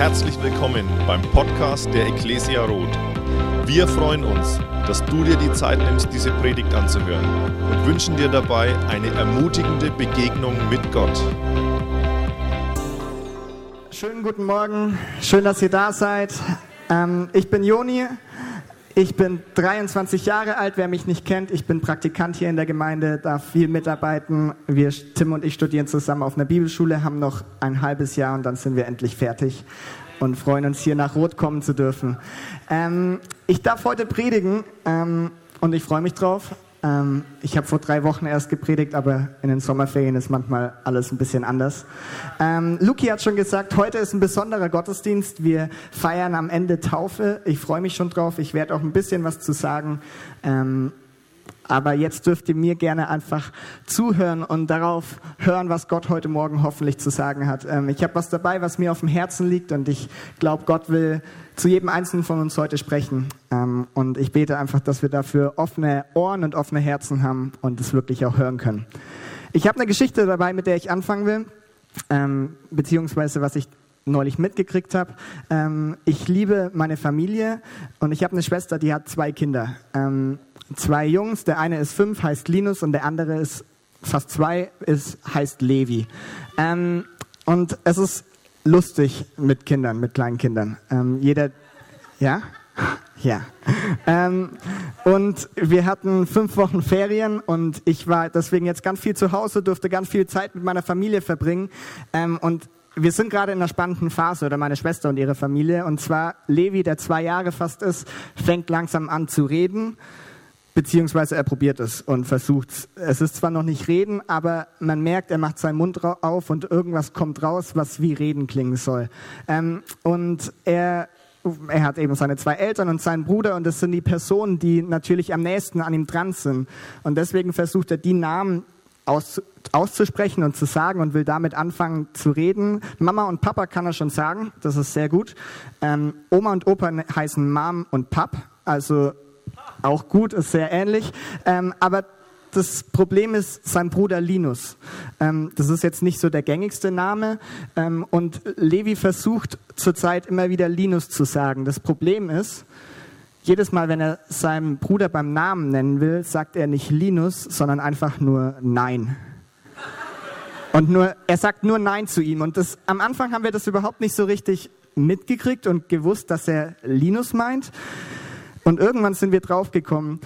Herzlich willkommen beim Podcast der Ecclesia Roth. Wir freuen uns, dass du dir die Zeit nimmst, diese Predigt anzuhören und wünschen dir dabei eine ermutigende Begegnung mit Gott. Schönen guten Morgen, schön, dass ihr da seid. Ähm, ich bin Joni, ich bin 23 Jahre alt, wer mich nicht kennt. Ich bin Praktikant hier in der Gemeinde, darf viel mitarbeiten. Wir, Tim und ich studieren zusammen auf einer Bibelschule, haben noch ein halbes Jahr und dann sind wir endlich fertig und freuen uns hier nach Rot kommen zu dürfen. Ähm, ich darf heute predigen ähm, und ich freue mich drauf. Ähm, ich habe vor drei Wochen erst gepredigt, aber in den Sommerferien ist manchmal alles ein bisschen anders. Ähm, Luki hat schon gesagt, heute ist ein besonderer Gottesdienst. Wir feiern am Ende Taufe. Ich freue mich schon drauf. Ich werde auch ein bisschen was zu sagen. Ähm, aber jetzt dürft ihr mir gerne einfach zuhören und darauf hören, was Gott heute Morgen hoffentlich zu sagen hat. Ähm, ich habe was dabei, was mir auf dem Herzen liegt und ich glaube, Gott will zu jedem Einzelnen von uns heute sprechen. Ähm, und ich bete einfach, dass wir dafür offene Ohren und offene Herzen haben und es wirklich auch hören können. Ich habe eine Geschichte dabei, mit der ich anfangen will, ähm, beziehungsweise was ich neulich mitgekriegt habe. Ähm, ich liebe meine Familie und ich habe eine Schwester, die hat zwei Kinder. Ähm, zwei Jungs, der eine ist fünf, heißt Linus und der andere ist fast zwei, ist, heißt Levi. Ähm, und es ist lustig mit Kindern, mit kleinen Kindern. Ähm, jeder, ja? Ja. Ähm, und wir hatten fünf Wochen Ferien und ich war deswegen jetzt ganz viel zu Hause, durfte ganz viel Zeit mit meiner Familie verbringen. Ähm, und wir sind gerade in einer spannenden Phase, oder meine Schwester und ihre Familie. Und zwar Levi, der zwei Jahre fast ist, fängt langsam an zu reden beziehungsweise er probiert es und versucht es. ist zwar noch nicht reden, aber man merkt, er macht seinen Mund auf und irgendwas kommt raus, was wie reden klingen soll. Ähm, und er er hat eben seine zwei Eltern und seinen Bruder und das sind die Personen, die natürlich am nächsten an ihm dran sind. Und deswegen versucht er die Namen aus, auszusprechen und zu sagen und will damit anfangen zu reden. Mama und Papa kann er schon sagen, das ist sehr gut. Ähm, Oma und Opa heißen Mom und Pap, also auch gut, ist sehr ähnlich. Ähm, aber das Problem ist sein Bruder Linus. Ähm, das ist jetzt nicht so der gängigste Name. Ähm, und Levi versucht zurzeit immer wieder Linus zu sagen. Das Problem ist, jedes Mal, wenn er seinen Bruder beim Namen nennen will, sagt er nicht Linus, sondern einfach nur Nein. Und nur, er sagt nur Nein zu ihm. Und das, am Anfang haben wir das überhaupt nicht so richtig mitgekriegt und gewusst, dass er Linus meint. Und irgendwann sind wir draufgekommen,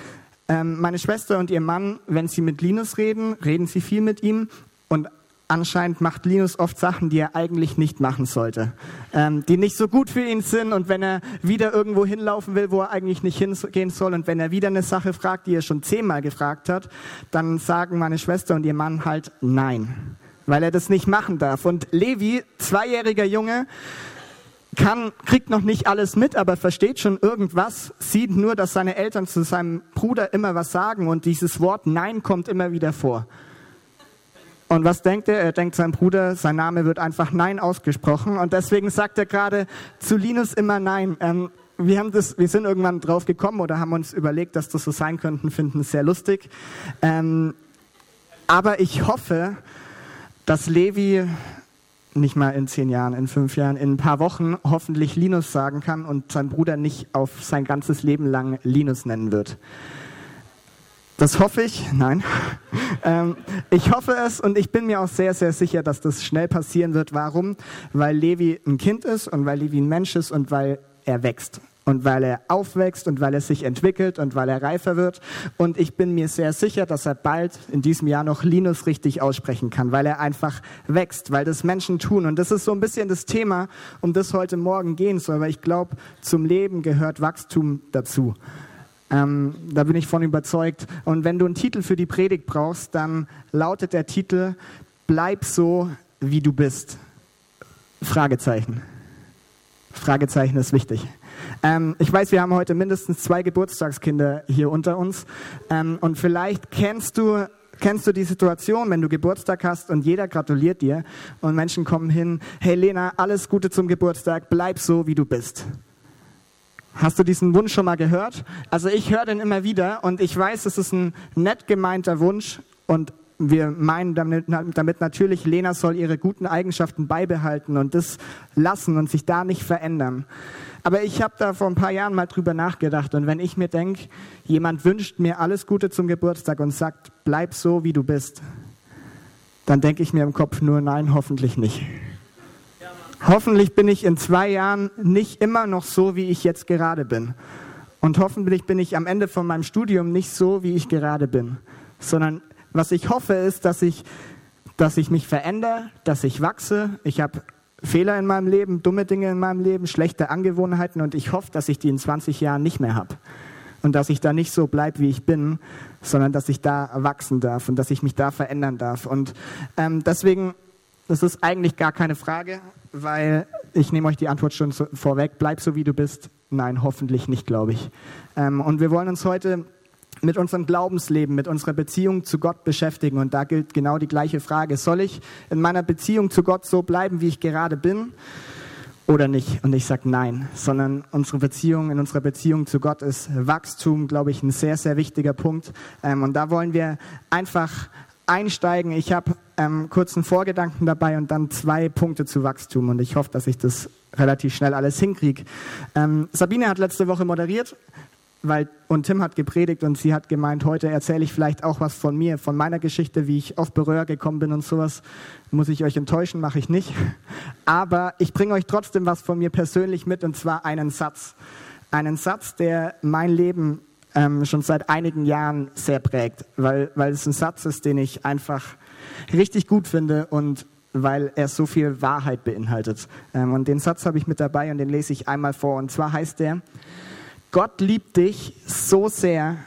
ähm, meine Schwester und ihr Mann, wenn sie mit Linus reden, reden sie viel mit ihm. Und anscheinend macht Linus oft Sachen, die er eigentlich nicht machen sollte, ähm, die nicht so gut für ihn sind. Und wenn er wieder irgendwo hinlaufen will, wo er eigentlich nicht hingehen soll und wenn er wieder eine Sache fragt, die er schon zehnmal gefragt hat, dann sagen meine Schwester und ihr Mann halt nein, weil er das nicht machen darf. Und Levi, zweijähriger Junge, kann, kriegt noch nicht alles mit, aber versteht schon irgendwas, sieht nur, dass seine Eltern zu seinem Bruder immer was sagen und dieses Wort Nein kommt immer wieder vor. Und was denkt er? Er denkt, sein Bruder, sein Name wird einfach Nein ausgesprochen und deswegen sagt er gerade zu Linus immer Nein. Ähm, wir, haben das, wir sind irgendwann drauf gekommen oder haben uns überlegt, dass das so sein könnte, finden es sehr lustig. Ähm, aber ich hoffe, dass Levi nicht mal in zehn Jahren, in fünf Jahren, in ein paar Wochen hoffentlich Linus sagen kann und sein Bruder nicht auf sein ganzes Leben lang Linus nennen wird. Das hoffe ich, nein. ähm, ich hoffe es und ich bin mir auch sehr, sehr sicher, dass das schnell passieren wird. Warum? Weil Levi ein Kind ist und weil Levi ein Mensch ist und weil er wächst und weil er aufwächst und weil er sich entwickelt und weil er reifer wird. Und ich bin mir sehr sicher, dass er bald in diesem Jahr noch Linus richtig aussprechen kann, weil er einfach wächst, weil das Menschen tun. Und das ist so ein bisschen das Thema, um das heute Morgen gehen soll, weil ich glaube, zum Leben gehört Wachstum dazu. Ähm, da bin ich von überzeugt. Und wenn du einen Titel für die Predigt brauchst, dann lautet der Titel Bleib so, wie du bist. Fragezeichen. Fragezeichen ist wichtig. Ähm, ich weiß, wir haben heute mindestens zwei Geburtstagskinder hier unter uns. Ähm, und vielleicht kennst du Kennst du die Situation, wenn du Geburtstag hast und jeder gratuliert dir und Menschen kommen hin, hey Lena, alles Gute zum Geburtstag, bleib so, wie du bist. Hast du diesen Wunsch schon mal gehört? Also ich höre den immer wieder und ich weiß, es ist ein nett gemeinter Wunsch und wir meinen damit, damit natürlich, Lena soll ihre guten Eigenschaften beibehalten und das lassen und sich da nicht verändern. Aber ich habe da vor ein paar Jahren mal drüber nachgedacht und wenn ich mir denke, jemand wünscht mir alles Gute zum Geburtstag und sagt, bleib so, wie du bist, dann denke ich mir im Kopf nur, nein, hoffentlich nicht. Hoffentlich bin ich in zwei Jahren nicht immer noch so, wie ich jetzt gerade bin. Und hoffentlich bin ich am Ende von meinem Studium nicht so, wie ich gerade bin, sondern was ich hoffe ist, dass ich, dass ich mich verändere, dass ich wachse. Ich habe Fehler in meinem Leben, dumme Dinge in meinem Leben, schlechte Angewohnheiten und ich hoffe, dass ich die in 20 Jahren nicht mehr habe. Und dass ich da nicht so bleibe, wie ich bin, sondern dass ich da wachsen darf und dass ich mich da verändern darf. Und ähm, deswegen, das ist eigentlich gar keine Frage, weil ich nehme euch die Antwort schon vorweg. Bleib so, wie du bist. Nein, hoffentlich nicht, glaube ich. Ähm, und wir wollen uns heute mit unserem Glaubensleben, mit unserer Beziehung zu Gott beschäftigen. Und da gilt genau die gleiche Frage. Soll ich in meiner Beziehung zu Gott so bleiben, wie ich gerade bin? Oder nicht? Und ich sage nein, sondern unsere Beziehung, in unserer Beziehung zu Gott ist Wachstum, glaube ich, ein sehr, sehr wichtiger Punkt. Ähm, und da wollen wir einfach einsteigen. Ich habe ähm, kurz einen Vorgedanken dabei und dann zwei Punkte zu Wachstum. Und ich hoffe, dass ich das relativ schnell alles hinkriege. Ähm, Sabine hat letzte Woche moderiert weil, und Tim hat gepredigt und sie hat gemeint, heute erzähle ich vielleicht auch was von mir, von meiner Geschichte, wie ich auf Berührer gekommen bin und sowas. Muss ich euch enttäuschen, mache ich nicht. Aber ich bringe euch trotzdem was von mir persönlich mit und zwar einen Satz. Einen Satz, der mein Leben ähm, schon seit einigen Jahren sehr prägt, weil, weil es ein Satz ist, den ich einfach richtig gut finde und weil er so viel Wahrheit beinhaltet. Ähm, und den Satz habe ich mit dabei und den lese ich einmal vor. Und zwar heißt der, Gott liebt dich so sehr,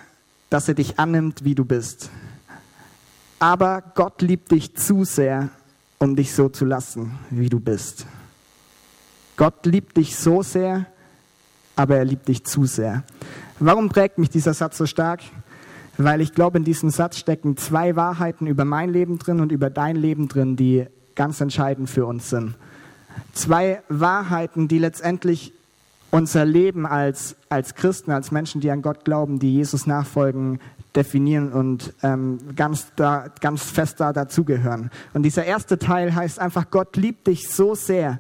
dass er dich annimmt, wie du bist. Aber Gott liebt dich zu sehr, um dich so zu lassen, wie du bist. Gott liebt dich so sehr, aber er liebt dich zu sehr. Warum prägt mich dieser Satz so stark? Weil ich glaube, in diesem Satz stecken zwei Wahrheiten über mein Leben drin und über dein Leben drin, die ganz entscheidend für uns sind. Zwei Wahrheiten, die letztendlich unser Leben als, als Christen, als Menschen, die an Gott glauben, die Jesus nachfolgen, definieren und ähm, ganz, da, ganz fest da dazugehören. Und dieser erste Teil heißt einfach, Gott liebt dich so sehr,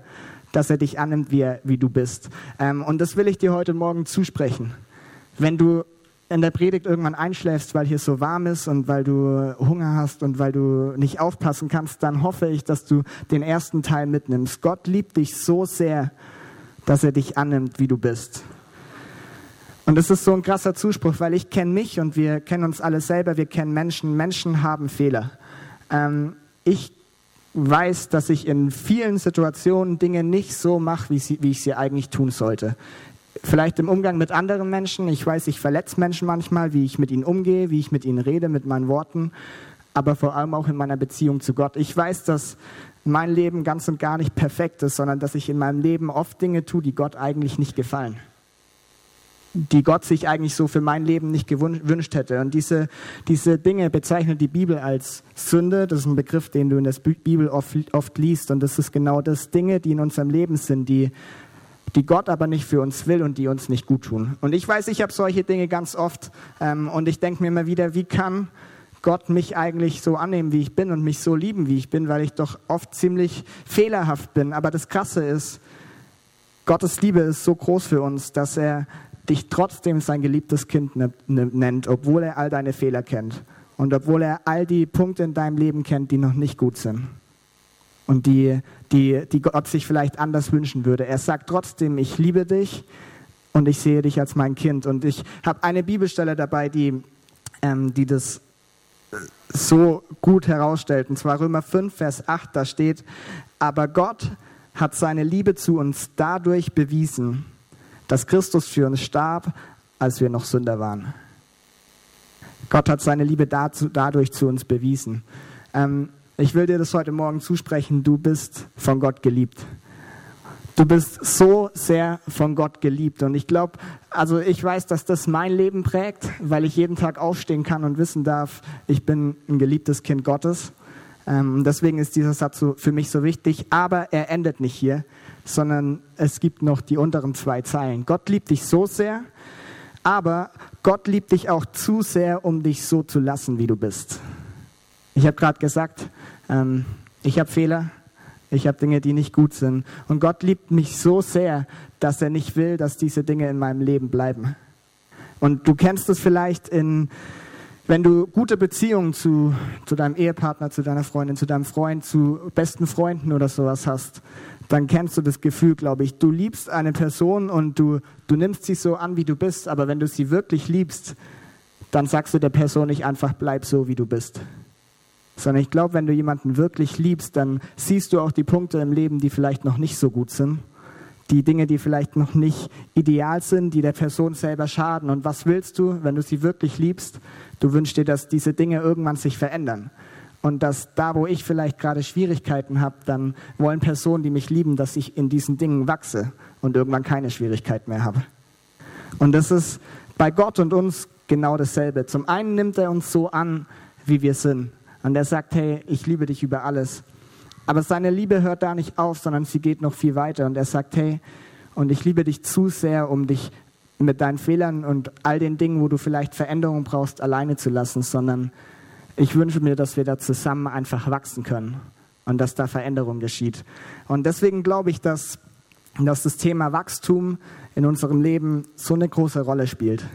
dass er dich annimmt, wie, er, wie du bist. Ähm, und das will ich dir heute Morgen zusprechen. Wenn du in der Predigt irgendwann einschläfst, weil hier so warm ist und weil du Hunger hast und weil du nicht aufpassen kannst, dann hoffe ich, dass du den ersten Teil mitnimmst. Gott liebt dich so sehr, er dich annimmt, wie du bist. Und das ist so ein krasser Zuspruch, weil ich kenne mich und wir kennen uns alle selber, wir kennen Menschen. Menschen haben Fehler. Ähm, ich weiß, dass ich in vielen Situationen Dinge nicht so mache, wie, wie ich sie eigentlich tun sollte vielleicht im Umgang mit anderen Menschen. Ich weiß, ich verletze Menschen manchmal, wie ich mit ihnen umgehe, wie ich mit ihnen rede, mit meinen Worten, aber vor allem auch in meiner Beziehung zu Gott. Ich weiß, dass mein Leben ganz und gar nicht perfekt ist, sondern dass ich in meinem Leben oft Dinge tue, die Gott eigentlich nicht gefallen. Die Gott sich eigentlich so für mein Leben nicht gewünscht hätte. Und diese, diese Dinge bezeichnet die Bibel als Sünde. Das ist ein Begriff, den du in der Bibel oft, oft liest. Und das ist genau das Dinge, die in unserem Leben sind, die die Gott aber nicht für uns will und die uns nicht gut tun. Und ich weiß, ich habe solche Dinge ganz oft ähm, und ich denke mir immer wieder, wie kann Gott mich eigentlich so annehmen, wie ich bin und mich so lieben, wie ich bin, weil ich doch oft ziemlich fehlerhaft bin. Aber das Krasse ist, Gottes Liebe ist so groß für uns, dass er dich trotzdem sein geliebtes Kind ne, ne, nennt, obwohl er all deine Fehler kennt und obwohl er all die Punkte in deinem Leben kennt, die noch nicht gut sind und die, die, die Gott sich vielleicht anders wünschen würde. Er sagt trotzdem, ich liebe dich und ich sehe dich als mein Kind. Und ich habe eine Bibelstelle dabei, die, ähm, die das so gut herausstellt. Und zwar Römer 5, Vers 8, da steht, aber Gott hat seine Liebe zu uns dadurch bewiesen, dass Christus für uns starb, als wir noch Sünder waren. Gott hat seine Liebe dazu, dadurch zu uns bewiesen. Ähm, ich will dir das heute Morgen zusprechen, du bist von Gott geliebt. Du bist so sehr von Gott geliebt. Und ich glaube, also ich weiß, dass das mein Leben prägt, weil ich jeden Tag aufstehen kann und wissen darf, ich bin ein geliebtes Kind Gottes. Ähm, deswegen ist dieser Satz so, für mich so wichtig. Aber er endet nicht hier, sondern es gibt noch die unteren zwei Zeilen. Gott liebt dich so sehr, aber Gott liebt dich auch zu sehr, um dich so zu lassen, wie du bist. Ich habe gerade gesagt, ähm, ich habe Fehler, ich habe Dinge, die nicht gut sind. Und Gott liebt mich so sehr, dass er nicht will, dass diese Dinge in meinem Leben bleiben. Und du kennst es vielleicht in, wenn du gute Beziehungen zu, zu deinem Ehepartner, zu deiner Freundin, zu deinem Freund, zu besten Freunden oder sowas hast, dann kennst du das Gefühl, glaube ich. Du liebst eine Person und du, du nimmst sie so an, wie du bist, aber wenn du sie wirklich liebst, dann sagst du der Person nicht einfach, bleib so, wie du bist. Sondern ich glaube, wenn du jemanden wirklich liebst, dann siehst du auch die Punkte im Leben, die vielleicht noch nicht so gut sind die Dinge, die vielleicht noch nicht ideal sind, die der Person selber schaden. Und was willst du, wenn du sie wirklich liebst? Du wünschst dir, dass diese Dinge irgendwann sich verändern. Und dass da, wo ich vielleicht gerade Schwierigkeiten habe, dann wollen Personen, die mich lieben, dass ich in diesen Dingen wachse und irgendwann keine Schwierigkeit mehr habe. Und das ist bei Gott und uns genau dasselbe. Zum einen nimmt er uns so an, wie wir sind. Und er sagt, hey, ich liebe dich über alles. Aber seine Liebe hört da nicht auf, sondern sie geht noch viel weiter. Und er sagt, hey, und ich liebe dich zu sehr, um dich mit deinen Fehlern und all den Dingen, wo du vielleicht Veränderungen brauchst, alleine zu lassen, sondern ich wünsche mir, dass wir da zusammen einfach wachsen können und dass da Veränderung geschieht. Und deswegen glaube ich, dass, dass das Thema Wachstum in unserem Leben so eine große Rolle spielt.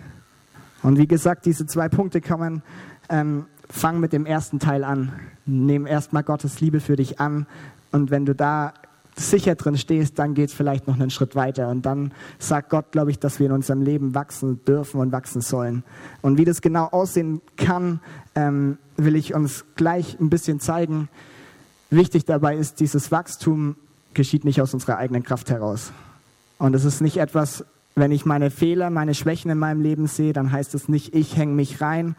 Und wie gesagt, diese zwei Punkte man ähm, fang mit dem ersten Teil an. Nimm erstmal Gottes Liebe für dich an. Und wenn du da sicher drin stehst, dann geht es vielleicht noch einen Schritt weiter. Und dann sagt Gott, glaube ich, dass wir in unserem Leben wachsen dürfen und wachsen sollen. Und wie das genau aussehen kann, ähm, will ich uns gleich ein bisschen zeigen. Wichtig dabei ist, dieses Wachstum geschieht nicht aus unserer eigenen Kraft heraus. Und es ist nicht etwas, wenn ich meine Fehler, meine Schwächen in meinem Leben sehe, dann heißt es nicht, ich hänge mich rein,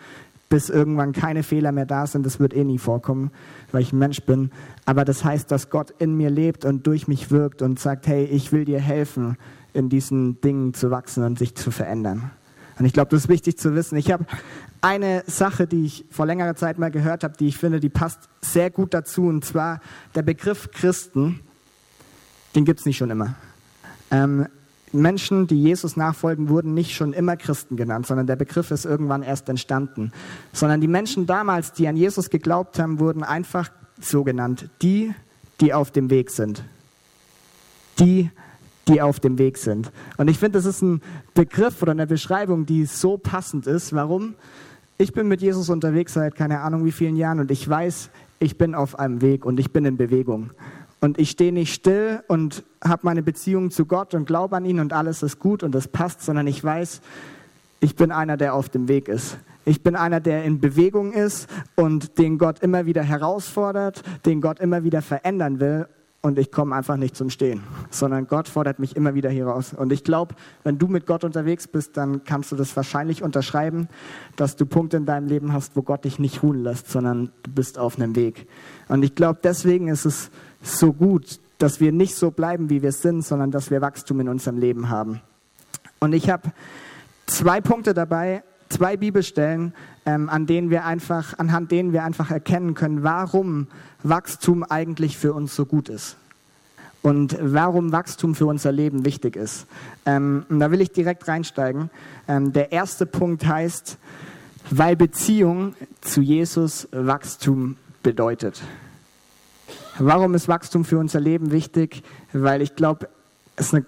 bis irgendwann keine Fehler mehr da sind. Das wird eh nie vorkommen, weil ich ein Mensch bin. Aber das heißt, dass Gott in mir lebt und durch mich wirkt und sagt, hey, ich will dir helfen, in diesen Dingen zu wachsen und sich zu verändern. Und ich glaube, das ist wichtig zu wissen. Ich habe eine Sache, die ich vor längerer Zeit mal gehört habe, die ich finde, die passt sehr gut dazu. Und zwar der Begriff Christen, den gibt es nicht schon immer. Ähm, Menschen, die Jesus nachfolgen, wurden nicht schon immer Christen genannt, sondern der Begriff ist irgendwann erst entstanden. Sondern die Menschen damals, die an Jesus geglaubt haben, wurden einfach so genannt. Die, die auf dem Weg sind. Die, die auf dem Weg sind. Und ich finde, das ist ein Begriff oder eine Beschreibung, die so passend ist. Warum? Ich bin mit Jesus unterwegs seit keine Ahnung wie vielen Jahren und ich weiß, ich bin auf einem Weg und ich bin in Bewegung. Und ich stehe nicht still und habe meine Beziehung zu Gott und glaube an ihn und alles ist gut und das passt, sondern ich weiß, ich bin einer, der auf dem Weg ist. Ich bin einer, der in Bewegung ist und den Gott immer wieder herausfordert, den Gott immer wieder verändern will. Und ich komme einfach nicht zum Stehen, sondern Gott fordert mich immer wieder hier raus. Und ich glaube, wenn du mit Gott unterwegs bist, dann kannst du das wahrscheinlich unterschreiben, dass du Punkte in deinem Leben hast, wo Gott dich nicht ruhen lässt, sondern du bist auf einem Weg. Und ich glaube, deswegen ist es so gut, dass wir nicht so bleiben, wie wir sind, sondern dass wir Wachstum in unserem Leben haben. Und ich habe zwei Punkte dabei, zwei Bibelstellen, ähm, an denen wir einfach, anhand denen wir einfach erkennen können, warum Wachstum eigentlich für uns so gut ist und warum Wachstum für unser Leben wichtig ist. Ähm, und da will ich direkt reinsteigen. Ähm, der erste Punkt heißt, weil Beziehung zu Jesus Wachstum bedeutet. Warum ist Wachstum für unser Leben wichtig? Weil ich glaube, es ist eine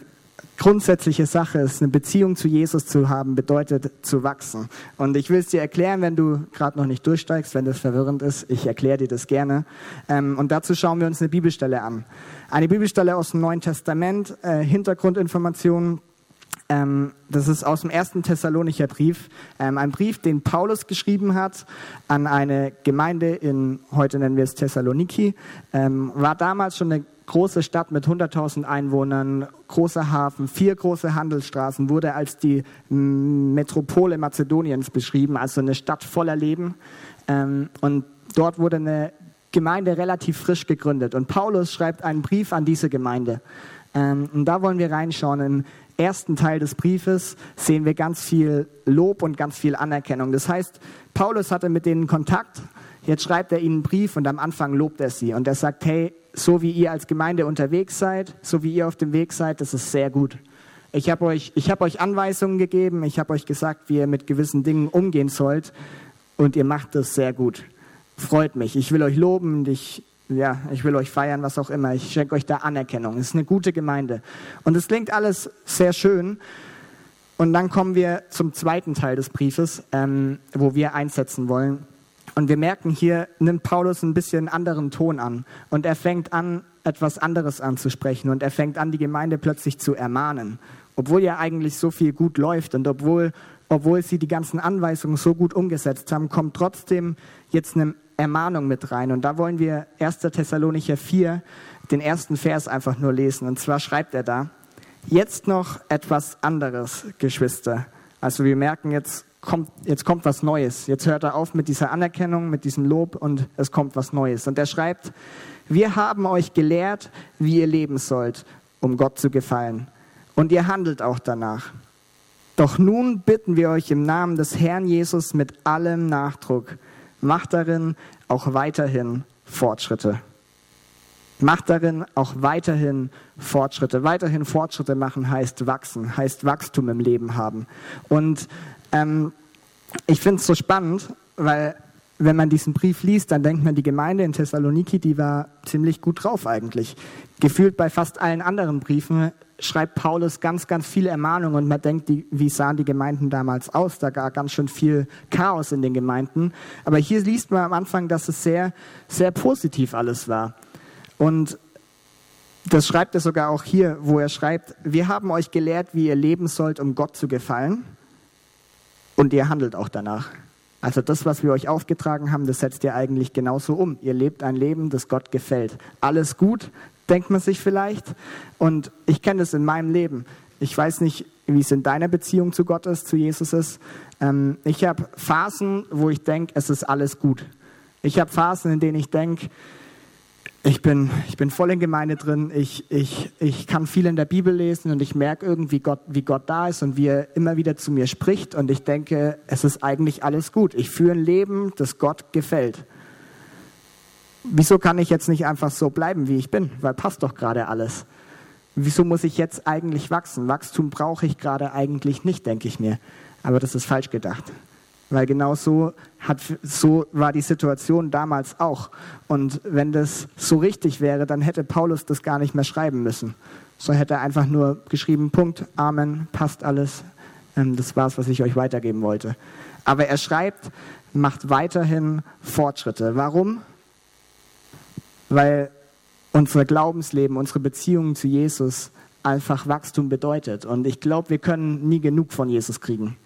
grundsätzliche Sache ist, eine Beziehung zu Jesus zu haben, bedeutet zu wachsen. Und ich will es dir erklären, wenn du gerade noch nicht durchsteigst, wenn das verwirrend ist. Ich erkläre dir das gerne. Ähm, und dazu schauen wir uns eine Bibelstelle an. Eine Bibelstelle aus dem Neuen Testament, äh, Hintergrundinformationen ähm, das ist aus dem ersten Thessalonicher Brief, ähm, ein Brief, den Paulus geschrieben hat an eine Gemeinde in, heute nennen wir es Thessaloniki, ähm, war damals schon eine große Stadt mit 100.000 Einwohnern, großer Hafen, vier große Handelsstraßen, wurde als die Metropole Mazedoniens beschrieben, also eine Stadt voller Leben. Ähm, und dort wurde eine Gemeinde relativ frisch gegründet. Und Paulus schreibt einen Brief an diese Gemeinde. Ähm, und da wollen wir reinschauen. Im ersten Teil des Briefes sehen wir ganz viel Lob und ganz viel Anerkennung. Das heißt, Paulus hatte mit denen Kontakt, jetzt schreibt er ihnen einen Brief und am Anfang lobt er sie und er sagt, hey, so wie ihr als Gemeinde unterwegs seid, so wie ihr auf dem Weg seid, das ist sehr gut. Ich habe euch, hab euch Anweisungen gegeben, ich habe euch gesagt, wie ihr mit gewissen Dingen umgehen sollt und ihr macht das sehr gut. freut mich. Ich will euch loben und ich, ja, ich will euch feiern, was auch immer. Ich schenke euch da Anerkennung. Es ist eine gute Gemeinde. Und es klingt alles sehr schön. Und dann kommen wir zum zweiten Teil des Briefes, ähm, wo wir einsetzen wollen. Und wir merken, hier nimmt Paulus ein bisschen anderen Ton an. Und er fängt an, etwas anderes anzusprechen. Und er fängt an, die Gemeinde plötzlich zu ermahnen. Obwohl ja eigentlich so viel gut läuft und obwohl, obwohl sie die ganzen Anweisungen so gut umgesetzt haben, kommt trotzdem jetzt eine Ermahnung mit rein. Und da wollen wir 1. Thessalonicher 4, den ersten Vers einfach nur lesen. Und zwar schreibt er da, Jetzt noch etwas anderes, Geschwister. Also wir merken, jetzt kommt, jetzt kommt was Neues. Jetzt hört er auf mit dieser Anerkennung, mit diesem Lob und es kommt was Neues. Und er schreibt, wir haben euch gelehrt, wie ihr leben sollt, um Gott zu gefallen. Und ihr handelt auch danach. Doch nun bitten wir euch im Namen des Herrn Jesus mit allem Nachdruck, macht darin auch weiterhin Fortschritte. Macht darin auch weiterhin Fortschritte. Weiterhin Fortschritte machen heißt wachsen, heißt Wachstum im Leben haben. Und ähm, ich finde es so spannend, weil wenn man diesen Brief liest, dann denkt man, die Gemeinde in Thessaloniki, die war ziemlich gut drauf eigentlich. Gefühlt bei fast allen anderen Briefen schreibt Paulus ganz, ganz viele Ermahnungen und man denkt, die, wie sahen die Gemeinden damals aus? Da gab ganz schön viel Chaos in den Gemeinden. Aber hier liest man am Anfang, dass es sehr, sehr positiv alles war. Und das schreibt er sogar auch hier, wo er schreibt, wir haben euch gelehrt, wie ihr leben sollt, um Gott zu gefallen. Und ihr handelt auch danach. Also das, was wir euch aufgetragen haben, das setzt ihr eigentlich genauso um. Ihr lebt ein Leben, das Gott gefällt. Alles gut, denkt man sich vielleicht. Und ich kenne das in meinem Leben. Ich weiß nicht, wie es in deiner Beziehung zu Gott ist, zu Jesus ist. Ähm, ich habe Phasen, wo ich denke, es ist alles gut. Ich habe Phasen, in denen ich denke, ich bin, ich bin voll in Gemeinde drin. Ich, ich, ich kann viel in der Bibel lesen und ich merke irgendwie, Gott, wie Gott da ist und wie er immer wieder zu mir spricht. Und ich denke, es ist eigentlich alles gut. Ich führe ein Leben, das Gott gefällt. Wieso kann ich jetzt nicht einfach so bleiben, wie ich bin? Weil passt doch gerade alles. Wieso muss ich jetzt eigentlich wachsen? Wachstum brauche ich gerade eigentlich nicht, denke ich mir. Aber das ist falsch gedacht. Weil genau so, hat, so war die Situation damals auch. Und wenn das so richtig wäre, dann hätte Paulus das gar nicht mehr schreiben müssen. So hätte er einfach nur geschrieben, Punkt, Amen, passt alles. Ähm, das war es, was ich euch weitergeben wollte. Aber er schreibt, macht weiterhin Fortschritte. Warum? Weil unser Glaubensleben, unsere Beziehung zu Jesus einfach Wachstum bedeutet. Und ich glaube, wir können nie genug von Jesus kriegen.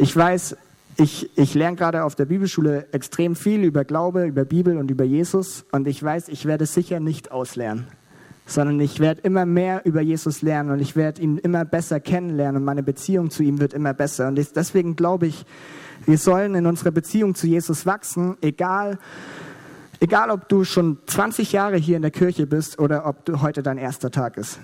Ich weiß, ich, ich lerne gerade auf der Bibelschule extrem viel über Glaube, über Bibel und über Jesus und ich weiß, ich werde sicher nicht auslernen, sondern ich werde immer mehr über Jesus lernen und ich werde ihn immer besser kennenlernen und meine Beziehung zu ihm wird immer besser. Und deswegen glaube ich, wir sollen in unserer Beziehung zu Jesus wachsen, egal, egal ob du schon 20 Jahre hier in der Kirche bist oder ob du heute dein erster Tag ist.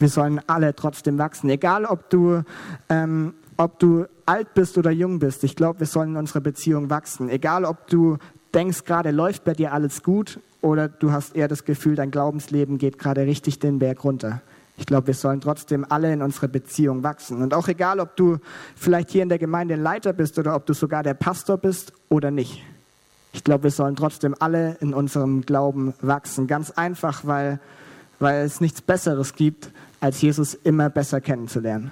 Wir sollen alle trotzdem wachsen, egal ob du ähm, ob du alt bist oder jung bist, ich glaube, wir sollen in unserer Beziehung wachsen. Egal, ob du denkst, gerade läuft bei dir alles gut oder du hast eher das Gefühl, dein Glaubensleben geht gerade richtig den Berg runter. Ich glaube, wir sollen trotzdem alle in unserer Beziehung wachsen. Und auch egal, ob du vielleicht hier in der Gemeinde Leiter bist oder ob du sogar der Pastor bist oder nicht. Ich glaube, wir sollen trotzdem alle in unserem Glauben wachsen. Ganz einfach, weil, weil es nichts Besseres gibt, als Jesus immer besser kennenzulernen.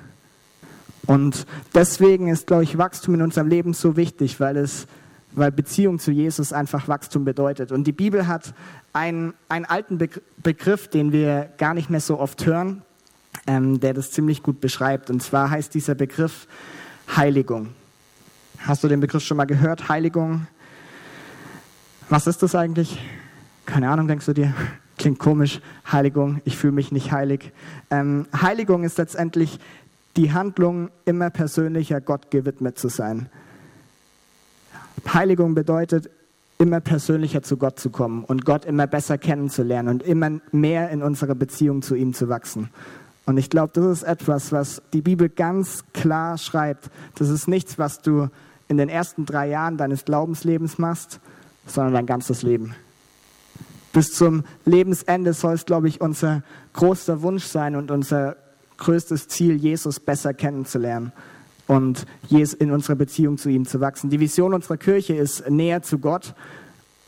Und deswegen ist, glaube ich, Wachstum in unserem Leben so wichtig, weil es weil Beziehung zu Jesus einfach Wachstum bedeutet. Und die Bibel hat einen, einen alten Begriff, den wir gar nicht mehr so oft hören, ähm, der das ziemlich gut beschreibt. Und zwar heißt dieser Begriff Heiligung. Hast du den Begriff schon mal gehört? Heiligung. Was ist das eigentlich? Keine Ahnung, denkst du dir? Klingt komisch. Heiligung, ich fühle mich nicht heilig. Ähm, Heiligung ist letztendlich die Handlung, immer persönlicher Gott gewidmet zu sein. Heiligung bedeutet, immer persönlicher zu Gott zu kommen und Gott immer besser kennenzulernen und immer mehr in unserer Beziehung zu ihm zu wachsen. Und ich glaube, das ist etwas, was die Bibel ganz klar schreibt. Das ist nichts, was du in den ersten drei Jahren deines Glaubenslebens machst, sondern dein ganzes Leben. Bis zum Lebensende soll es, glaube ich, unser großer Wunsch sein und unser größtes Ziel, Jesus besser kennenzulernen. und in unserer Beziehung zu ihm zu wachsen. Die Vision unserer Kirche ist näher zu Gott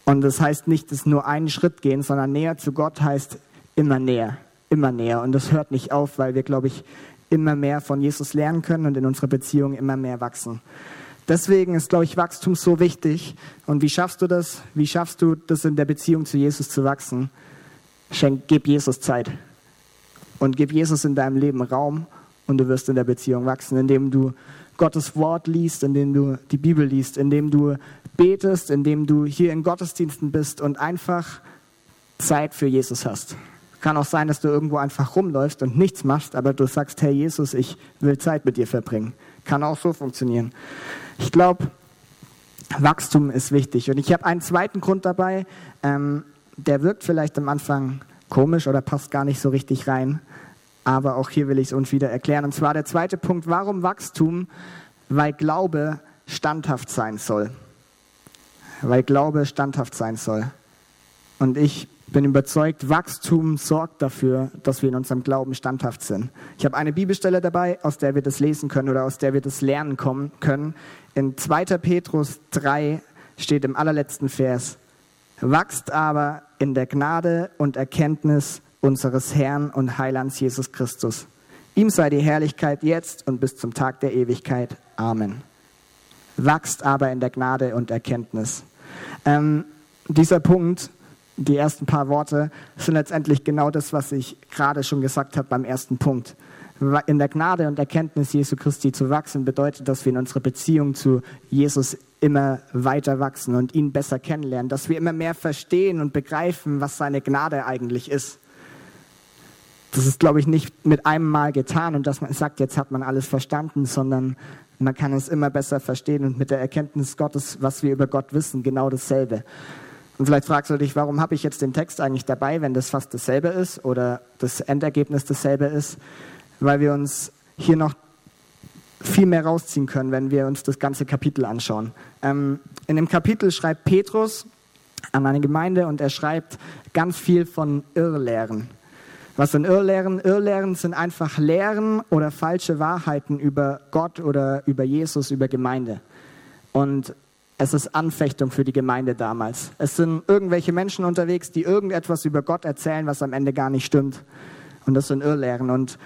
und das heißt nicht, dass nur einen Schritt gehen, sondern näher zu Gott heißt immer näher, immer näher und das hört nicht auf, weil wir, glaube ich, immer mehr von Jesus lernen können und in unserer Beziehung immer mehr wachsen. Deswegen ist, glaube ich, Wachstum so wichtig. Und wie schaffst du das? Wie schaffst du das in der Beziehung zu Jesus zu wachsen? Schenk, gib Jesus Zeit. Und gib Jesus in deinem Leben Raum und du wirst in der Beziehung wachsen, indem du Gottes Wort liest, indem du die Bibel liest, indem du betest, indem du hier in Gottesdiensten bist und einfach Zeit für Jesus hast. Kann auch sein, dass du irgendwo einfach rumläufst und nichts machst, aber du sagst, Herr Jesus, ich will Zeit mit dir verbringen. Kann auch so funktionieren. Ich glaube, Wachstum ist wichtig. Und ich habe einen zweiten Grund dabei, ähm, der wirkt vielleicht am Anfang komisch oder passt gar nicht so richtig rein. Aber auch hier will ich es uns wieder erklären. Und zwar der zweite Punkt, warum Wachstum? Weil Glaube standhaft sein soll. Weil Glaube standhaft sein soll. Und ich bin überzeugt, Wachstum sorgt dafür, dass wir in unserem Glauben standhaft sind. Ich habe eine Bibelstelle dabei, aus der wir das lesen können oder aus der wir das lernen kommen, können. In 2. Petrus 3 steht im allerletzten Vers, wachst aber in der Gnade und Erkenntnis unseres Herrn und Heilands Jesus Christus. Ihm sei die Herrlichkeit jetzt und bis zum Tag der Ewigkeit. Amen. Wachst aber in der Gnade und Erkenntnis. Ähm, dieser Punkt die ersten paar Worte sind letztendlich genau das, was ich gerade schon gesagt habe beim ersten Punkt. In der Gnade und Erkenntnis Jesu Christi zu wachsen, bedeutet, dass wir in unserer Beziehung zu Jesus immer weiter wachsen und ihn besser kennenlernen, dass wir immer mehr verstehen und begreifen, was seine Gnade eigentlich ist. Das ist, glaube ich, nicht mit einem Mal getan und dass man sagt, jetzt hat man alles verstanden, sondern man kann es immer besser verstehen und mit der Erkenntnis Gottes, was wir über Gott wissen, genau dasselbe. Und vielleicht fragst du dich, warum habe ich jetzt den Text eigentlich dabei, wenn das fast dasselbe ist oder das Endergebnis dasselbe ist? Weil wir uns hier noch viel mehr rausziehen können, wenn wir uns das ganze Kapitel anschauen. Ähm, in dem Kapitel schreibt Petrus an eine Gemeinde und er schreibt ganz viel von Irrlehren. Was sind Irrlehren? Irrlehren sind einfach Lehren oder falsche Wahrheiten über Gott oder über Jesus, über Gemeinde. Und es ist Anfechtung für die Gemeinde damals. Es sind irgendwelche Menschen unterwegs, die irgendetwas über Gott erzählen, was am Ende gar nicht stimmt. Und das sind Irrlehren. Und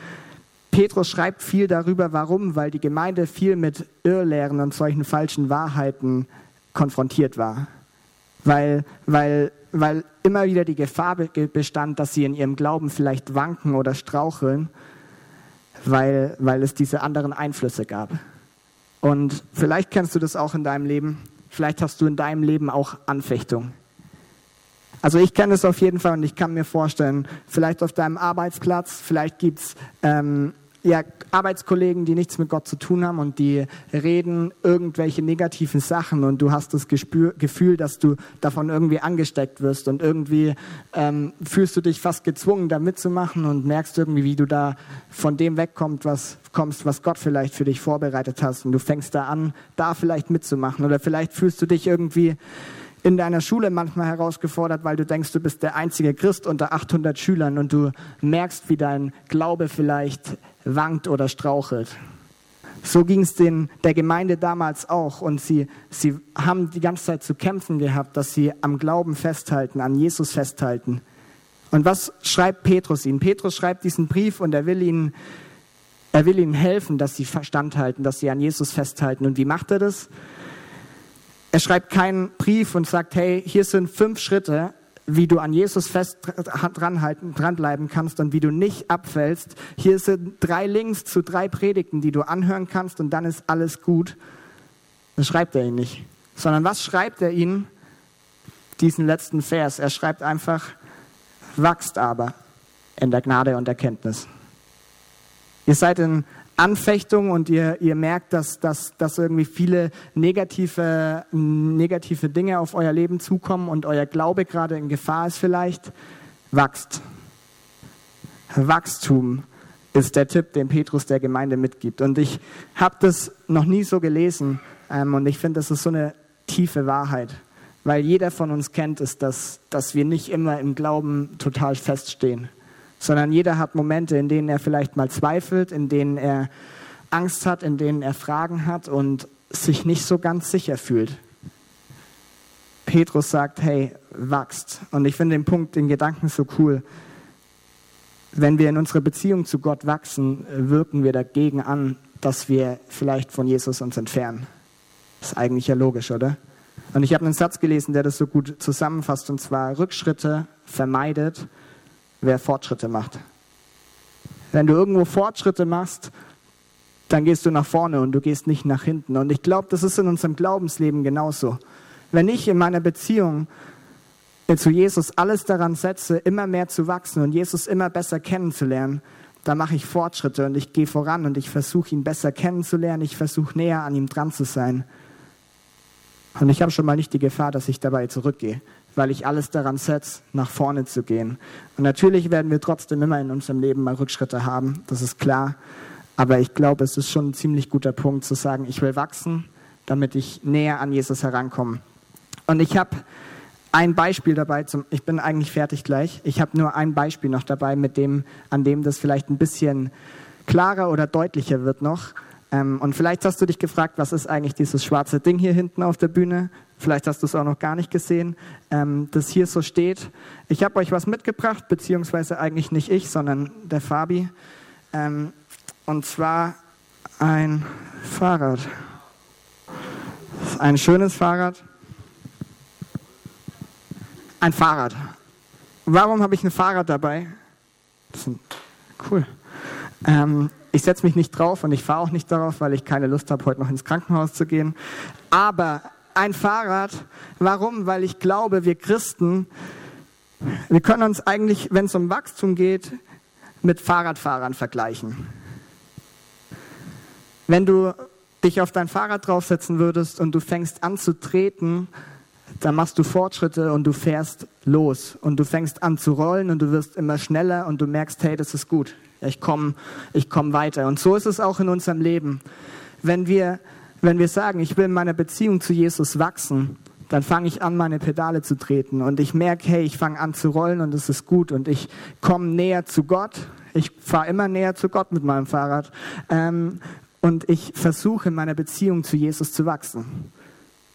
Petrus schreibt viel darüber, warum, weil die Gemeinde viel mit Irrlehren und solchen falschen Wahrheiten konfrontiert war. Weil, weil, weil immer wieder die Gefahr bestand, dass sie in ihrem Glauben vielleicht wanken oder straucheln, weil, weil es diese anderen Einflüsse gab. Und vielleicht kennst du das auch in deinem Leben. Vielleicht hast du in deinem Leben auch Anfechtung. Also ich kenne es auf jeden Fall und ich kann mir vorstellen, vielleicht auf deinem Arbeitsplatz, vielleicht gibt es ähm, ja, Arbeitskollegen, die nichts mit Gott zu tun haben und die reden irgendwelche negativen Sachen und du hast das Gespür, Gefühl, dass du davon irgendwie angesteckt wirst und irgendwie ähm, fühlst du dich fast gezwungen, da mitzumachen und merkst irgendwie, wie du da von dem wegkommst, was, kommst, was Gott vielleicht für dich vorbereitet hast und du fängst da an, da vielleicht mitzumachen oder vielleicht fühlst du dich irgendwie in deiner Schule manchmal herausgefordert, weil du denkst, du bist der einzige Christ unter 800 Schülern und du merkst, wie dein Glaube vielleicht wankt oder strauchelt. So ging es der Gemeinde damals auch und sie, sie haben die ganze Zeit zu kämpfen gehabt, dass sie am Glauben festhalten, an Jesus festhalten. Und was schreibt Petrus ihnen? Petrus schreibt diesen Brief und er will ihnen, er will ihnen helfen, dass sie Verstand halten, dass sie an Jesus festhalten. Und wie macht er das? Er schreibt keinen Brief und sagt, hey, hier sind fünf Schritte, wie du an Jesus fest dranhalten, dranbleiben kannst und wie du nicht abfällst. Hier sind drei Links zu drei Predigten, die du anhören kannst und dann ist alles gut. Das schreibt er ihnen nicht. Sondern was schreibt er ihnen? Diesen letzten Vers. Er schreibt einfach, wachst aber in der Gnade und Erkenntnis. Ihr seid in Anfechtung und ihr, ihr merkt, dass, dass, dass irgendwie viele negative, negative Dinge auf euer Leben zukommen und euer Glaube gerade in Gefahr ist vielleicht, wachst. Wachstum ist der Tipp, den Petrus der Gemeinde mitgibt. Und ich habe das noch nie so gelesen ähm, und ich finde, das ist so eine tiefe Wahrheit, weil jeder von uns kennt es, dass, dass wir nicht immer im Glauben total feststehen sondern jeder hat Momente, in denen er vielleicht mal zweifelt, in denen er Angst hat, in denen er Fragen hat und sich nicht so ganz sicher fühlt. Petrus sagt, hey, wachst. Und ich finde den Punkt, den Gedanken so cool. Wenn wir in unserer Beziehung zu Gott wachsen, wirken wir dagegen an, dass wir vielleicht von Jesus uns entfernen. Das ist eigentlich ja logisch, oder? Und ich habe einen Satz gelesen, der das so gut zusammenfasst, und zwar Rückschritte vermeidet, wer Fortschritte macht. Wenn du irgendwo Fortschritte machst, dann gehst du nach vorne und du gehst nicht nach hinten. Und ich glaube, das ist in unserem Glaubensleben genauso. Wenn ich in meiner Beziehung zu Jesus alles daran setze, immer mehr zu wachsen und Jesus immer besser kennenzulernen, dann mache ich Fortschritte und ich gehe voran und ich versuche ihn besser kennenzulernen, ich versuche näher an ihm dran zu sein. Und ich habe schon mal nicht die Gefahr, dass ich dabei zurückgehe, weil ich alles daran setze, nach vorne zu gehen. Und natürlich werden wir trotzdem immer in unserem Leben mal Rückschritte haben, das ist klar. Aber ich glaube, es ist schon ein ziemlich guter Punkt zu sagen, ich will wachsen, damit ich näher an Jesus herankomme. Und ich habe ein Beispiel dabei, zum, ich bin eigentlich fertig gleich. Ich habe nur ein Beispiel noch dabei, mit dem, an dem das vielleicht ein bisschen klarer oder deutlicher wird noch. Ähm, und vielleicht hast du dich gefragt, was ist eigentlich dieses schwarze Ding hier hinten auf der Bühne? Vielleicht hast du es auch noch gar nicht gesehen, ähm, das hier so steht. Ich habe euch was mitgebracht, beziehungsweise eigentlich nicht ich, sondern der Fabi. Ähm, und zwar ein Fahrrad. Ein schönes Fahrrad. Ein Fahrrad. Warum habe ich ein Fahrrad dabei? Cool. Ähm, ich setze mich nicht drauf und ich fahre auch nicht darauf, weil ich keine Lust habe, heute noch ins Krankenhaus zu gehen. Aber ein Fahrrad, warum? Weil ich glaube, wir Christen, wir können uns eigentlich, wenn es um Wachstum geht, mit Fahrradfahrern vergleichen. Wenn du dich auf dein Fahrrad draufsetzen würdest und du fängst an zu treten, dann machst du Fortschritte und du fährst los und du fängst an zu rollen und du wirst immer schneller und du merkst, hey, das ist gut ich komme ich komm weiter. Und so ist es auch in unserem Leben. Wenn wir, wenn wir sagen, ich will in meiner Beziehung zu Jesus wachsen, dann fange ich an, meine Pedale zu treten und ich merke, hey, ich fange an zu rollen und es ist gut und ich komme näher zu Gott. Ich fahre immer näher zu Gott mit meinem Fahrrad ähm, und ich versuche in meiner Beziehung zu Jesus zu wachsen.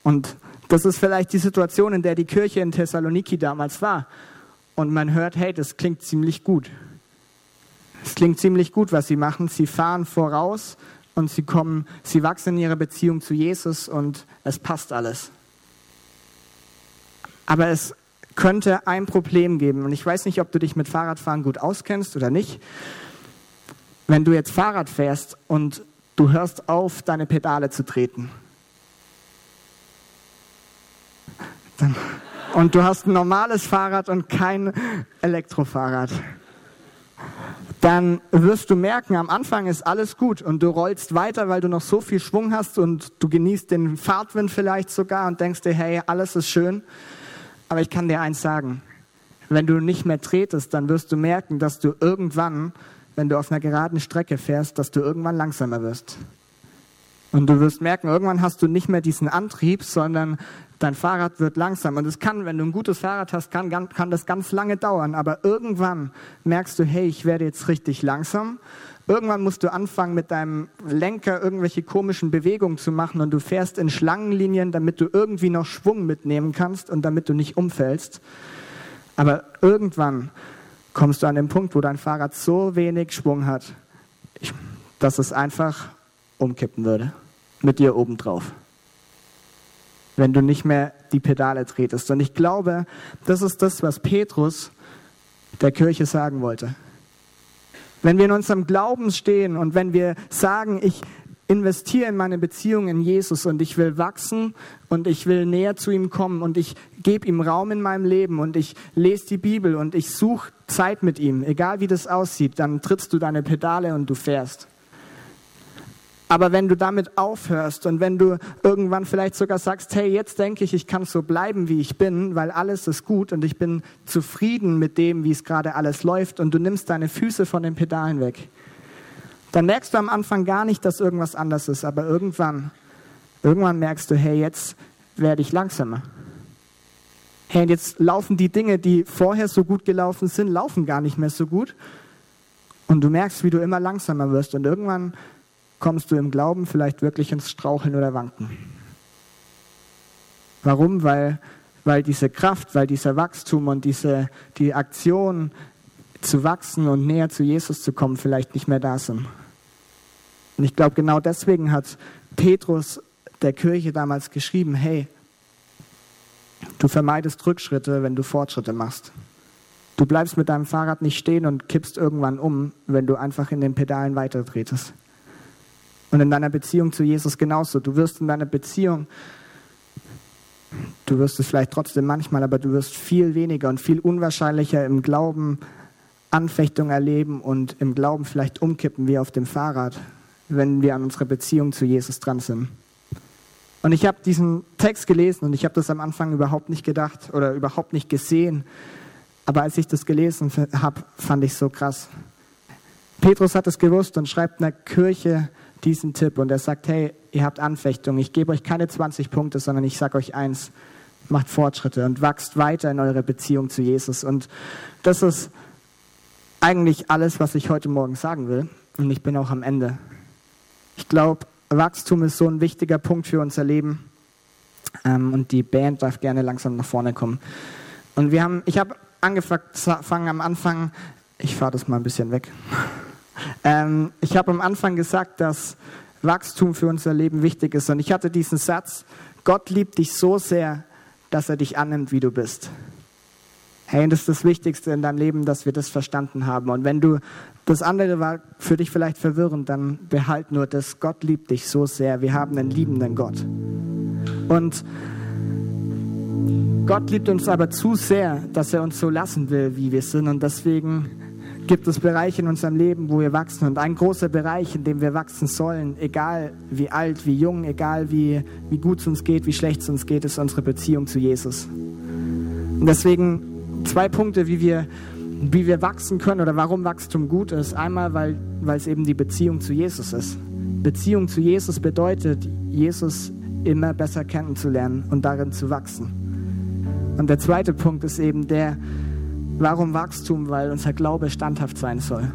Und das ist vielleicht die Situation, in der die Kirche in Thessaloniki damals war. Und man hört, hey, das klingt ziemlich gut. Es klingt ziemlich gut, was sie machen. Sie fahren voraus und sie kommen, sie wachsen in ihrer Beziehung zu Jesus und es passt alles. Aber es könnte ein Problem geben und ich weiß nicht, ob du dich mit Fahrradfahren gut auskennst oder nicht. Wenn du jetzt Fahrrad fährst und du hörst auf, deine Pedale zu treten. und du hast ein normales Fahrrad und kein Elektrofahrrad dann wirst du merken, am Anfang ist alles gut und du rollst weiter, weil du noch so viel Schwung hast und du genießt den Fahrtwind vielleicht sogar und denkst dir, hey, alles ist schön. Aber ich kann dir eins sagen, wenn du nicht mehr tretest, dann wirst du merken, dass du irgendwann, wenn du auf einer geraden Strecke fährst, dass du irgendwann langsamer wirst. Und du wirst merken, irgendwann hast du nicht mehr diesen Antrieb, sondern dein Fahrrad wird langsam. Und es kann, wenn du ein gutes Fahrrad hast, kann, kann das ganz lange dauern. Aber irgendwann merkst du, hey, ich werde jetzt richtig langsam. Irgendwann musst du anfangen, mit deinem Lenker irgendwelche komischen Bewegungen zu machen und du fährst in Schlangenlinien, damit du irgendwie noch Schwung mitnehmen kannst und damit du nicht umfällst. Aber irgendwann kommst du an den Punkt, wo dein Fahrrad so wenig Schwung hat, dass es einfach umkippen würde. Mit dir obendrauf wenn du nicht mehr die Pedale tretest. Und ich glaube, das ist das, was Petrus der Kirche sagen wollte. Wenn wir in unserem Glauben stehen und wenn wir sagen, ich investiere in meine Beziehung in Jesus und ich will wachsen und ich will näher zu ihm kommen und ich gebe ihm Raum in meinem Leben und ich lese die Bibel und ich suche Zeit mit ihm, egal wie das aussieht, dann trittst du deine Pedale und du fährst. Aber wenn du damit aufhörst und wenn du irgendwann vielleicht sogar sagst, hey, jetzt denke ich, ich kann so bleiben, wie ich bin, weil alles ist gut und ich bin zufrieden mit dem, wie es gerade alles läuft und du nimmst deine Füße von den Pedalen weg, dann merkst du am Anfang gar nicht, dass irgendwas anders ist, aber irgendwann, irgendwann merkst du, hey, jetzt werde ich langsamer. Hey, und jetzt laufen die Dinge, die vorher so gut gelaufen sind, laufen gar nicht mehr so gut. Und du merkst, wie du immer langsamer wirst und irgendwann kommst du im Glauben vielleicht wirklich ins Straucheln oder Wanken. Warum? Weil, weil diese Kraft, weil dieser Wachstum und diese, die Aktion zu wachsen und näher zu Jesus zu kommen vielleicht nicht mehr da sind. Und ich glaube, genau deswegen hat Petrus der Kirche damals geschrieben, hey, du vermeidest Rückschritte, wenn du Fortschritte machst. Du bleibst mit deinem Fahrrad nicht stehen und kippst irgendwann um, wenn du einfach in den Pedalen weiterdrehtest. Und in deiner Beziehung zu Jesus genauso. Du wirst in deiner Beziehung, du wirst es vielleicht trotzdem manchmal, aber du wirst viel weniger und viel unwahrscheinlicher im Glauben Anfechtung erleben und im Glauben vielleicht umkippen wie auf dem Fahrrad, wenn wir an unserer Beziehung zu Jesus dran sind. Und ich habe diesen Text gelesen und ich habe das am Anfang überhaupt nicht gedacht oder überhaupt nicht gesehen. Aber als ich das gelesen habe, fand ich so krass. Petrus hat es gewusst und schreibt einer Kirche diesen Tipp und er sagt, hey, ihr habt Anfechtung. Ich gebe euch keine 20 Punkte, sondern ich sage euch eins, macht Fortschritte und wachst weiter in eurer Beziehung zu Jesus. Und das ist eigentlich alles, was ich heute Morgen sagen will. Und ich bin auch am Ende. Ich glaube, Wachstum ist so ein wichtiger Punkt für unser Leben. Ähm, und die Band darf gerne langsam nach vorne kommen. Und wir haben, ich habe angefangen am Anfang, ich fahre das mal ein bisschen weg. Ähm, ich habe am Anfang gesagt, dass Wachstum für unser Leben wichtig ist. Und ich hatte diesen Satz, Gott liebt dich so sehr, dass er dich annimmt, wie du bist. Hey, das ist das Wichtigste in deinem Leben, dass wir das verstanden haben. Und wenn du das andere war für dich vielleicht verwirrend, dann behalt nur das. Gott liebt dich so sehr. Wir haben einen liebenden Gott. Und Gott liebt uns aber zu sehr, dass er uns so lassen will, wie wir sind. Und deswegen gibt es Bereiche in unserem Leben, wo wir wachsen. Und ein großer Bereich, in dem wir wachsen sollen, egal wie alt, wie jung, egal wie, wie gut es uns geht, wie schlecht es uns geht, ist unsere Beziehung zu Jesus. Und deswegen zwei Punkte, wie wir, wie wir wachsen können oder warum Wachstum gut ist. Einmal, weil, weil es eben die Beziehung zu Jesus ist. Beziehung zu Jesus bedeutet, Jesus immer besser kennenzulernen und darin zu wachsen. Und der zweite Punkt ist eben der, warum Wachstum? Weil unser Glaube standhaft sein soll.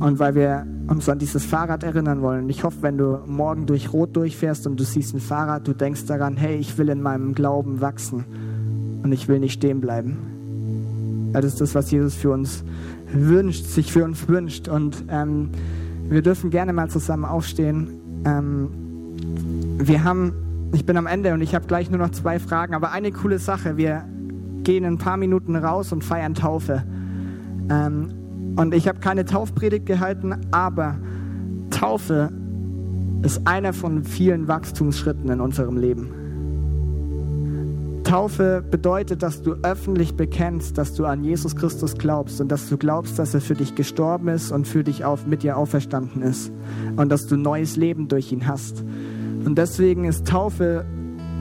Und weil wir uns an dieses Fahrrad erinnern wollen. Ich hoffe, wenn du morgen durch Rot durchfährst und du siehst ein Fahrrad, du denkst daran, hey, ich will in meinem Glauben wachsen und ich will nicht stehen bleiben. Das ist das, was Jesus für uns wünscht, sich für uns wünscht. Und ähm, wir dürfen gerne mal zusammen aufstehen. Ähm, wir haben, ich bin am Ende und ich habe gleich nur noch zwei Fragen, aber eine coole Sache. Wir gehen in ein paar Minuten raus und feiern Taufe. Ähm, und ich habe keine Taufpredigt gehalten, aber Taufe ist einer von vielen Wachstumsschritten in unserem Leben. Taufe bedeutet, dass du öffentlich bekennst, dass du an Jesus Christus glaubst und dass du glaubst, dass er für dich gestorben ist und für dich auf, mit dir auferstanden ist und dass du neues Leben durch ihn hast. Und deswegen ist Taufe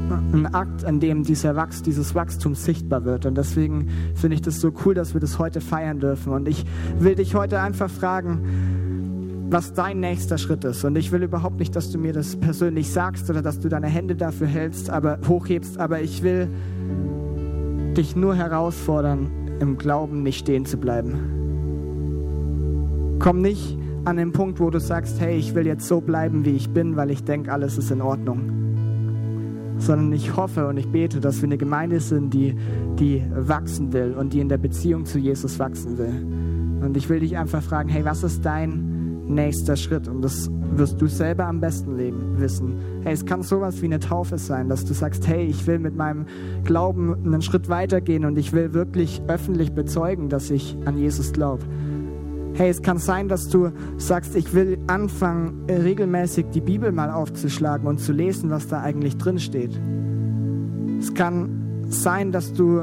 ein Akt, an dem dieser Wachs, dieses Wachstum sichtbar wird. Und deswegen finde ich das so cool, dass wir das heute feiern dürfen. Und ich will dich heute einfach fragen, was dein nächster Schritt ist. Und ich will überhaupt nicht, dass du mir das persönlich sagst oder dass du deine Hände dafür hältst, aber hochhebst, aber ich will dich nur herausfordern, im Glauben nicht stehen zu bleiben. Komm nicht an den Punkt, wo du sagst, hey, ich will jetzt so bleiben, wie ich bin, weil ich denke, alles ist in Ordnung. Sondern ich hoffe und ich bete, dass wir eine Gemeinde sind, die, die wachsen will und die in der Beziehung zu Jesus wachsen will. Und ich will dich einfach fragen, hey, was ist dein nächster Schritt. Und das wirst du selber am besten leben, wissen. Hey, es kann sowas wie eine Taufe sein, dass du sagst, hey, ich will mit meinem Glauben einen Schritt weitergehen und ich will wirklich öffentlich bezeugen, dass ich an Jesus glaube. Hey, es kann sein, dass du sagst, ich will anfangen, regelmäßig die Bibel mal aufzuschlagen und zu lesen, was da eigentlich drin steht. Es kann sein, dass du,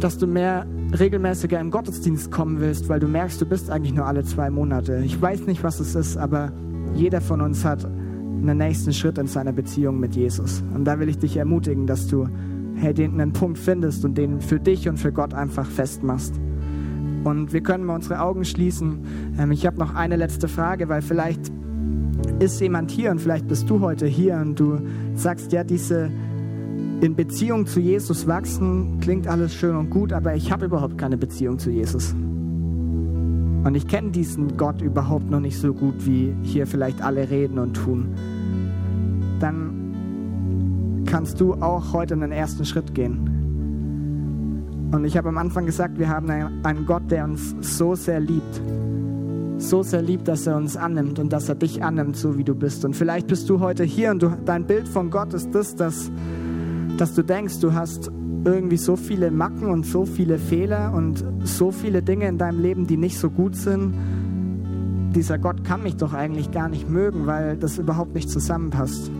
dass du mehr regelmäßiger im Gottesdienst kommen willst, weil du merkst, du bist eigentlich nur alle zwei Monate. Ich weiß nicht, was es ist, aber jeder von uns hat einen nächsten Schritt in seiner Beziehung mit Jesus. Und da will ich dich ermutigen, dass du hey, den einen Punkt findest und den für dich und für Gott einfach festmachst. Und wir können mal unsere Augen schließen. Ähm, ich habe noch eine letzte Frage, weil vielleicht ist jemand hier und vielleicht bist du heute hier und du sagst, ja, diese in Beziehung zu Jesus wachsen, klingt alles schön und gut, aber ich habe überhaupt keine Beziehung zu Jesus. Und ich kenne diesen Gott überhaupt noch nicht so gut, wie hier vielleicht alle reden und tun. Dann kannst du auch heute einen ersten Schritt gehen. Und ich habe am Anfang gesagt, wir haben einen Gott, der uns so sehr liebt. So sehr liebt, dass er uns annimmt und dass er dich annimmt, so wie du bist. Und vielleicht bist du heute hier und du, dein Bild von Gott ist das, dass, dass du denkst, du hast irgendwie so viele Macken und so viele Fehler und so viele Dinge in deinem Leben, die nicht so gut sind. Dieser Gott kann mich doch eigentlich gar nicht mögen, weil das überhaupt nicht zusammenpasst.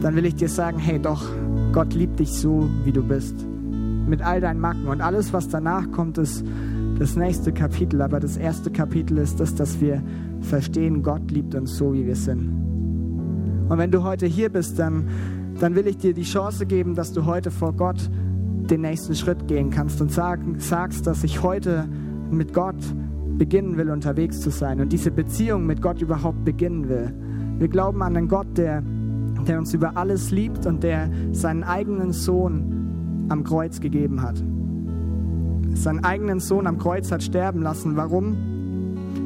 Dann will ich dir sagen, hey doch, Gott liebt dich so, wie du bist. Mit all deinen Macken. Und alles, was danach kommt, ist das nächste Kapitel. Aber das erste Kapitel ist das, dass wir verstehen, Gott liebt uns so, wie wir sind. Und wenn du heute hier bist, dann dann will ich dir die Chance geben, dass du heute vor Gott den nächsten Schritt gehen kannst und sagen, sagst, dass ich heute mit Gott beginnen will, unterwegs zu sein und diese Beziehung mit Gott überhaupt beginnen will. Wir glauben an einen Gott, der, der uns über alles liebt und der seinen eigenen Sohn am Kreuz gegeben hat. Seinen eigenen Sohn am Kreuz hat sterben lassen. Warum?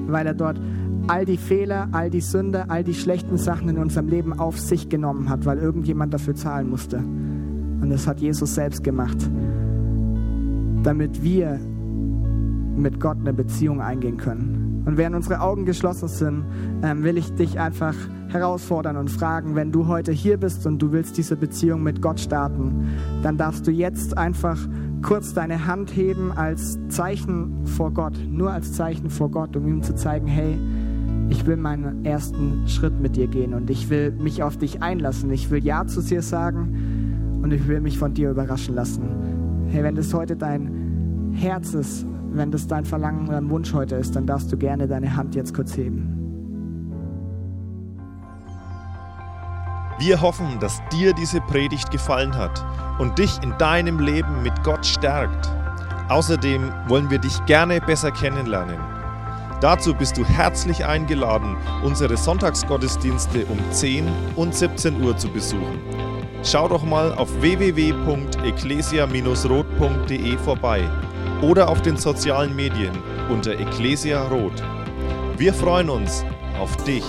Weil er dort all die Fehler, all die Sünde, all die schlechten Sachen in unserem Leben auf sich genommen hat, weil irgendjemand dafür zahlen musste. Und das hat Jesus selbst gemacht, damit wir mit Gott eine Beziehung eingehen können. Und während unsere Augen geschlossen sind, ähm, will ich dich einfach herausfordern und fragen, wenn du heute hier bist und du willst diese Beziehung mit Gott starten, dann darfst du jetzt einfach kurz deine Hand heben als Zeichen vor Gott, nur als Zeichen vor Gott, um ihm zu zeigen, hey, ich will meinen ersten Schritt mit dir gehen und ich will mich auf dich einlassen. Ich will Ja zu dir sagen und ich will mich von dir überraschen lassen. Hey, wenn das heute dein Herz ist, wenn das dein Verlangen oder Wunsch heute ist, dann darfst du gerne deine Hand jetzt kurz heben. Wir hoffen, dass dir diese Predigt gefallen hat und dich in deinem Leben mit Gott stärkt. Außerdem wollen wir dich gerne besser kennenlernen. Dazu bist du herzlich eingeladen, unsere Sonntagsgottesdienste um 10 und 17 Uhr zu besuchen. Schau doch mal auf www.ecclesia-rot.de vorbei oder auf den sozialen Medien unter Ecclesia Rot. Wir freuen uns auf dich.